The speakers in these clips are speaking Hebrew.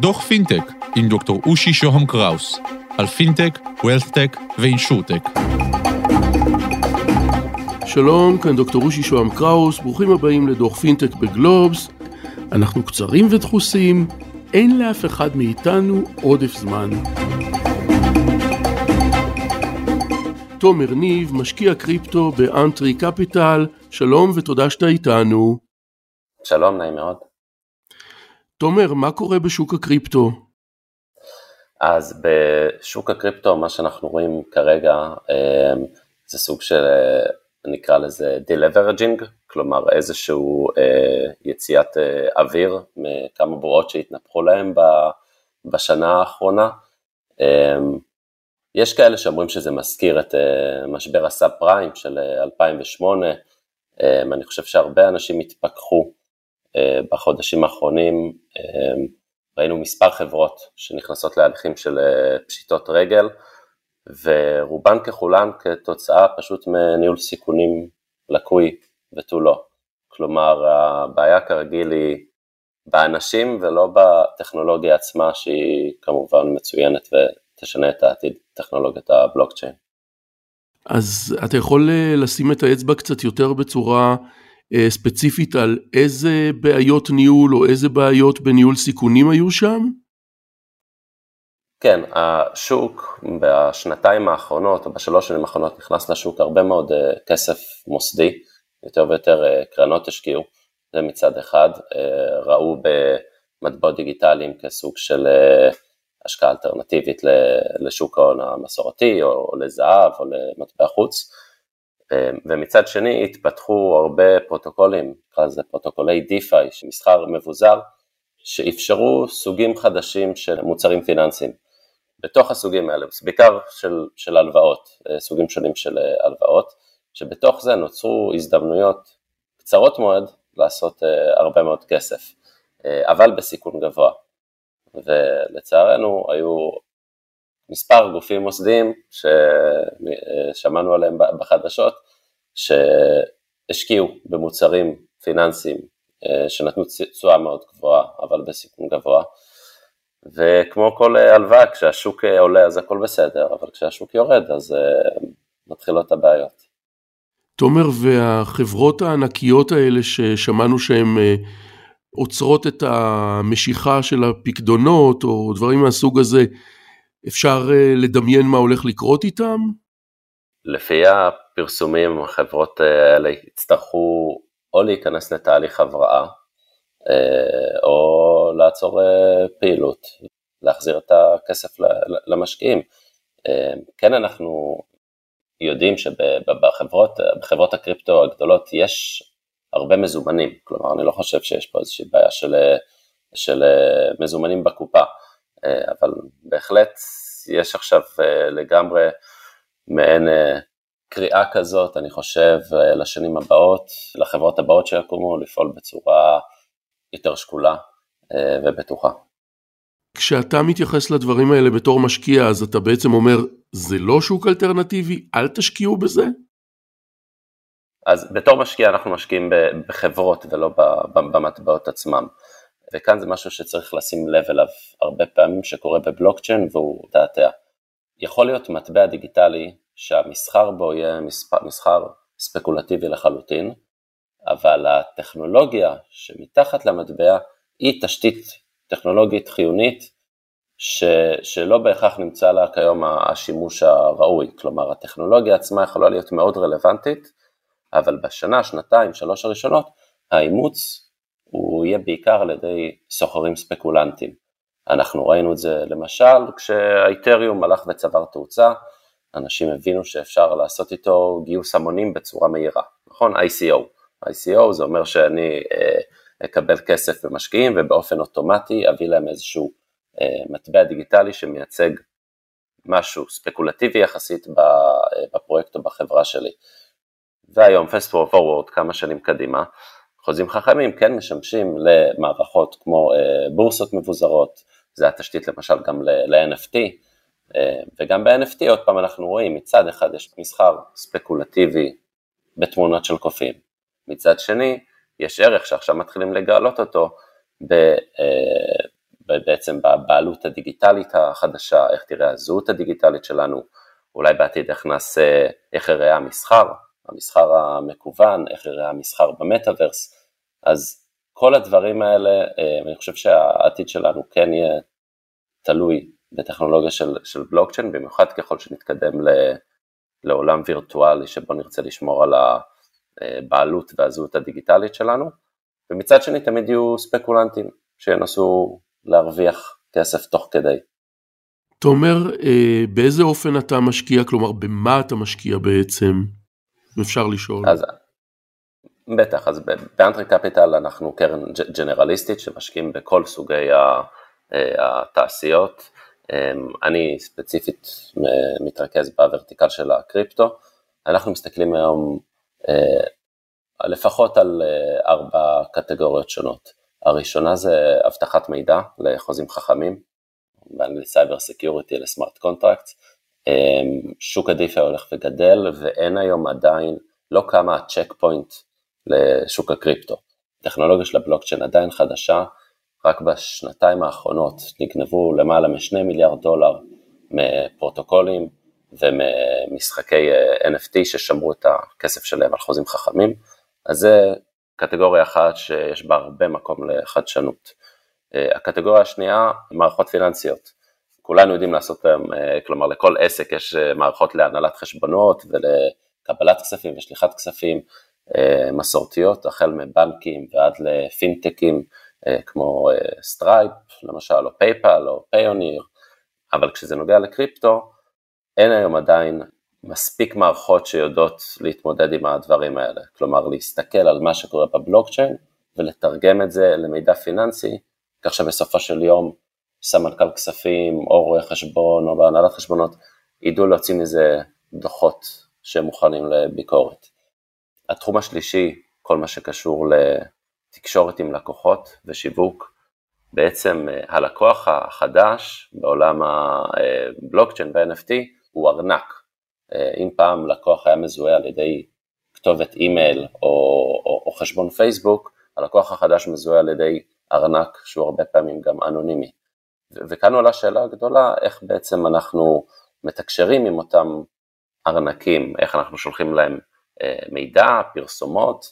דוח פינטק עם דוקטור אושי שוהם קראוס על פינטק, WealthTech ו InsurTech. שלום, כאן דוקטור אושי שוהם קראוס, ברוכים הבאים לדוח פינטק בגלובס. אנחנו קצרים ודחוסים, אין לאף אחד מאיתנו עודף זמן. תומר ניב, משקיע קריפטו ב Entrée Capital, שלום ותודה שאתה איתנו. שלום, נעים מאוד. תומר, מה קורה בשוק הקריפטו? אז בשוק הקריפטו, מה שאנחנו רואים כרגע אמ, זה סוג של, אה, נקרא לזה deleveraging, כלומר איזשהו אה, יציאת אה, אוויר מכמה בועות שהתנפחו להם בשנה האחרונה. אמ, יש כאלה שאומרים שזה מזכיר את משבר הסאב פריים של 2008, אמ, אני חושב שהרבה אנשים התפכחו בחודשים האחרונים, ראינו מספר חברות שנכנסות להליכים של פשיטות רגל, ורובן ככולן כתוצאה פשוט מניהול סיכונים לקוי ותו לא. כלומר, הבעיה כרגיל היא באנשים ולא בטכנולוגיה עצמה שהיא כמובן מצוינת ותשנה את העתיד, טכנולוגיית הבלוקצ'יין. אז אתה יכול אה, לשים את האצבע קצת יותר בצורה אה, ספציפית על איזה בעיות ניהול או איזה בעיות בניהול סיכונים היו שם? כן, השוק בשנתיים האחרונות או בשלוש שנים האחרונות נכנס לשוק הרבה מאוד אה, כסף מוסדי, יותר ויותר אה, קרנות השקיעו, זה מצד אחד, ראו במטבעות דיגיטליים כסוג של השקעה אלטרנטיבית לשוק ההון המסורתי או לזהב או למטבע חוץ, ומצד שני התפתחו הרבה פרוטוקולים, נקרא לזה פרוטוקולי DeFi, מסחר מבוזר, שאפשרו סוגים חדשים של מוצרים פיננסיים. בתוך הסוגים האלה, בעיקר של, של הלוואות, אה, סוגים שונים של אה, הלוואות, שבתוך זה נוצרו הזדמנויות קצרות מועד לעשות אה, הרבה מאוד כסף, אבל בסיכון גבוה. ולצערנו היו מספר גופים מוסדיים ששמענו עליהם בחדשות, שהשקיעו במוצרים פיננסיים אה, שנתנו תשואה מאוד גבוהה, אבל בסיכון גבוה. וכמו כל הלוואה, כשהשוק עולה אז הכל בסדר, אבל כשהשוק יורד אז אה, מתחילות הבעיות. תומר, והחברות הענקיות האלה ששמענו שהן אה, עוצרות את המשיכה של הפקדונות או דברים מהסוג הזה, אפשר אה, לדמיין מה הולך לקרות איתם? לפי הפרסומים החברות האלה יצטרכו או להיכנס לתהליך הבראה אה, או לעצור אה, פעילות, להחזיר את הכסף למשקיעים. כן אנחנו יודעים שבחברות בחברות הקריפטו הגדולות יש הרבה מזומנים, כלומר אני לא חושב שיש פה איזושהי בעיה של, של מזומנים בקופה. אה, אבל בהחלט יש עכשיו אה, לגמרי מעין אה, קריאה כזאת, אני חושב, לשנים הבאות, לחברות הבאות שיקומו, לפעול בצורה יותר שקולה ובטוחה. כשאתה מתייחס לדברים האלה בתור משקיע, אז אתה בעצם אומר, זה לא שוק אלטרנטיבי, אל תשקיעו בזה? אז בתור משקיע אנחנו משקיעים בחברות ולא במטבעות עצמם. וכאן זה משהו שצריך לשים לב אליו הרבה פעמים שקורה בבלוקצ'יין והוא דעתיה. יכול להיות מטבע דיגיטלי שהמסחר בו יהיה מספר, מסחר ספקולטיבי לחלוטין, אבל הטכנולוגיה שמתחת למטבע היא תשתית טכנולוגית חיונית ש, שלא בהכרח נמצא לה כיום השימוש הראוי, כלומר הטכנולוגיה עצמה יכולה להיות מאוד רלוונטית, אבל בשנה, שנתיים, שלוש הראשונות האימוץ הוא יהיה בעיקר על ידי סוחרים ספקולנטים. אנחנו ראינו את זה למשל כשהאיתריום הלך וצבר תאוצה, אנשים הבינו שאפשר לעשות איתו גיוס המונים בצורה מהירה, נכון? ICO. ICO זה אומר שאני אה, אקבל כסף במשקיעים ובאופן אוטומטי אביא להם איזשהו אה, מטבע דיגיטלי שמייצג משהו ספקולטיבי יחסית בפרויקט או בחברה שלי. והיום, fast forward כמה שנים קדימה, חוזים חכמים כן משמשים למערכות כמו אה, בורסות מבוזרות, זה התשתית למשל גם ל-NFT, אה, וגם ב-NFT עוד פעם אנחנו רואים, מצד אחד יש מסחר ספקולטיבי בתמונות של קופים, מצד שני יש ערך שעכשיו מתחילים לגלות אותו בעצם בבעלות הדיגיטלית החדשה, איך תראה הזהות הדיגיטלית שלנו, אולי בעתיד איך נעשה, איך יראה המסחר, המסחר המקוון, איך יראה המסחר במטאוורס, אז כל הדברים האלה, אה, אני חושב שהעתיד שלנו כן יהיה תלוי בטכנולוגיה של, של בלוקצ'יין, במיוחד ככל שנתקדם ל, לעולם וירטואלי שבו נרצה לשמור על הבעלות והזהות הדיגיטלית שלנו, ומצד שני תמיד יהיו ספקולנטים שינסו להרוויח כסף תוך כדי. אתה אומר, אה, באיזה אופן אתה משקיע, כלומר במה אתה משקיע בעצם, אם אפשר לשאול. אז בטח, אז באנטרי קפיטל אנחנו קרן ג'נרליסטית שמשקיעים בכל סוגי אה, התעשיות. אמ, אני ספציפית מתרכז ב vertical של הקריפטו. אנחנו מסתכלים היום אה, לפחות על אה, ארבע קטגוריות שונות. הראשונה זה אבטחת מידע לחוזים חכמים, באנגלית cyber security ל smart contract. שוק ה DeFi הולך וגדל ואין היום עדיין, לא קמה הצ'ק פוינט לשוק הקריפטו. טכנולוגיה של הבלוקצ'יין עדיין חדשה, רק בשנתיים האחרונות נגנבו למעלה משני מיליארד דולר מפרוטוקולים וממשחקי אה, NFT ששמרו את הכסף שלהם על חוזים חכמים, אז זה קטגוריה אחת שיש בה הרבה מקום לחדשנות. אה, הקטגוריה השנייה, מערכות פיננסיות. כולנו יודעים לעשות היום, אה, כלומר לכל עסק יש מערכות להנהלת חשבונות ולקבלת כספים ושליחת כספים, מסורתיות, החל מבנקים ועד לפינטקים אה, כמו סטרייפ אה, למשל, או פייפל או פיוניר, אבל כשזה נוגע לקריפטו, אין היום עדיין מספיק מערכות שיודעות להתמודד עם הדברים האלה, כלומר להסתכל על מה שקורה בבלוקצ'יין ולתרגם את זה למידע פיננסי, כך שבסופו של יום סמנכ"ל כספים או רואה חשבון או בהנהלת חשבונות ידעו להוציא מזה דוחות שהם מוכנים לביקורת. התחום השלישי, כל מה שקשור לתקשורת עם לקוחות ושיווק, בעצם אה, הלקוח החדש בעולם הבלוקצ'יין ו-NFT הוא ארנק. אה, אם פעם לקוח היה מזוהה על ידי כתובת אימייל או, או, או חשבון פייסבוק, הלקוח החדש מזוהה על ידי ארנק שהוא הרבה פעמים גם אנונימי. וכאן עולה שאלה גדולה, איך בעצם אנחנו מתקשרים עם אותם ארנקים, איך אנחנו שולחים להם אה, מידע, פרסומות,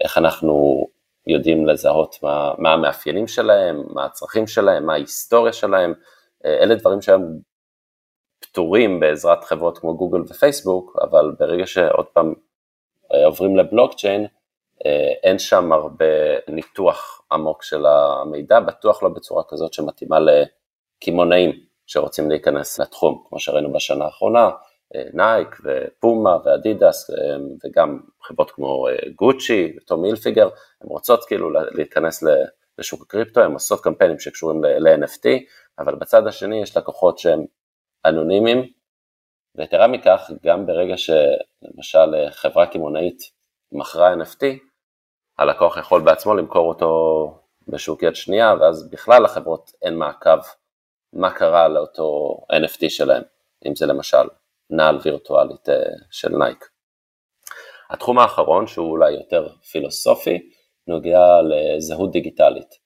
איך אנחנו יודעים לזהות מה, מה המאפיינים שלהם, מה הצרכים שלהם, מה ההיסטוריה שלהם, אה, אלה דברים שהם פתורים בעזרת חברות כמו גוגל ופייסבוק, אבל ברגע שעוד פעם אה, עוברים לבלוקצ'יין, אין שם הרבה ניתוח עמוק של המידע, בטוח לא בצורה כזאת שמתאימה לקמעונאים שרוצים להיכנס לתחום, כמו שראינו בשנה האחרונה, נייק ופומה ואדידס וגם חברות כמו אה, גוצ'י וטומי הילפיגר, הן רוצות כאילו להיכנס לשוק הקריפטו, הן עושות קמפיינים שקשורים ל-NFT, אבל בצד השני יש לקוחות שהם אנונימיים, ויתרה מכך, גם ברגע שלמשל אה, חברה קמעונאית מכרה NFT, הלקוח יכול בעצמו למכור אותו בשוק יד שנייה, ואז בכלל לחברות אין מעקב מה קרה לאותו NFT שלהם, אם זה למשל נעל וירטואלית אה, של נייק. התחום האחרון שהוא אולי יותר פילוסופי נוגע לזהות דיגיטלית.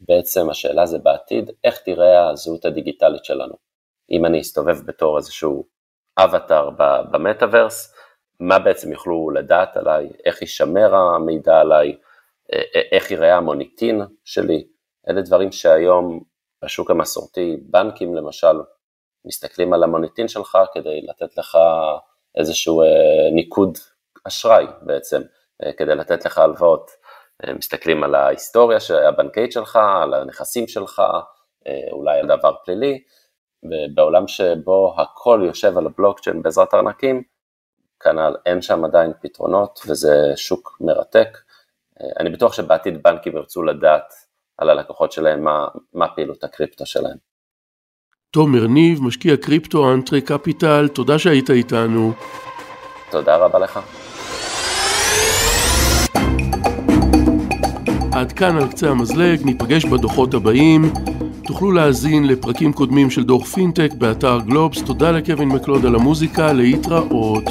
בעצם השאלה זה בעתיד איך תראה הזהות הדיגיטלית שלנו. אם אני אסתובב בתור איזשהו אבטאר במטאוורס, מה בעצם יוכלו לדעת עליי, איך יישמר המידע עליי, אה, אה, איך ייראה המוניטין שלי, אלה דברים שהיום בשוק המסורתי, בנקים למשל, מסתכלים על המוניטין שלך כדי לתת לך איזשהו אה, ניקוד אשראי בעצם, אה, כדי לתת לך הלוואות. אה, מסתכלים על ההיסטוריה הבנקאית שלך, על הנכסים שלך, אולי על דבר פלילי, ובעולם שבו הכל יושב על הבלוקצ'יין בעזרת ארנקים, כנ"ל אין שם עדיין פתרונות וזה שוק מרתק. אני בטוח שבעתיד בנקים ירצו לדעת על הלקוחות שלהם מה, מה פעילות הקריפטו שלהם. תומר ניב, משקיע קריפטו, אנטרי קפיטל, תודה שהיית איתנו. תודה רבה לך. עד כאן על קצה המזלג, ניפגש בדוחות הבאים. תוכלו להאזין לפרקים קודמים של דוח פינטק באתר גלובס. תודה לקווין מקלוד על המוזיקה, להתראות.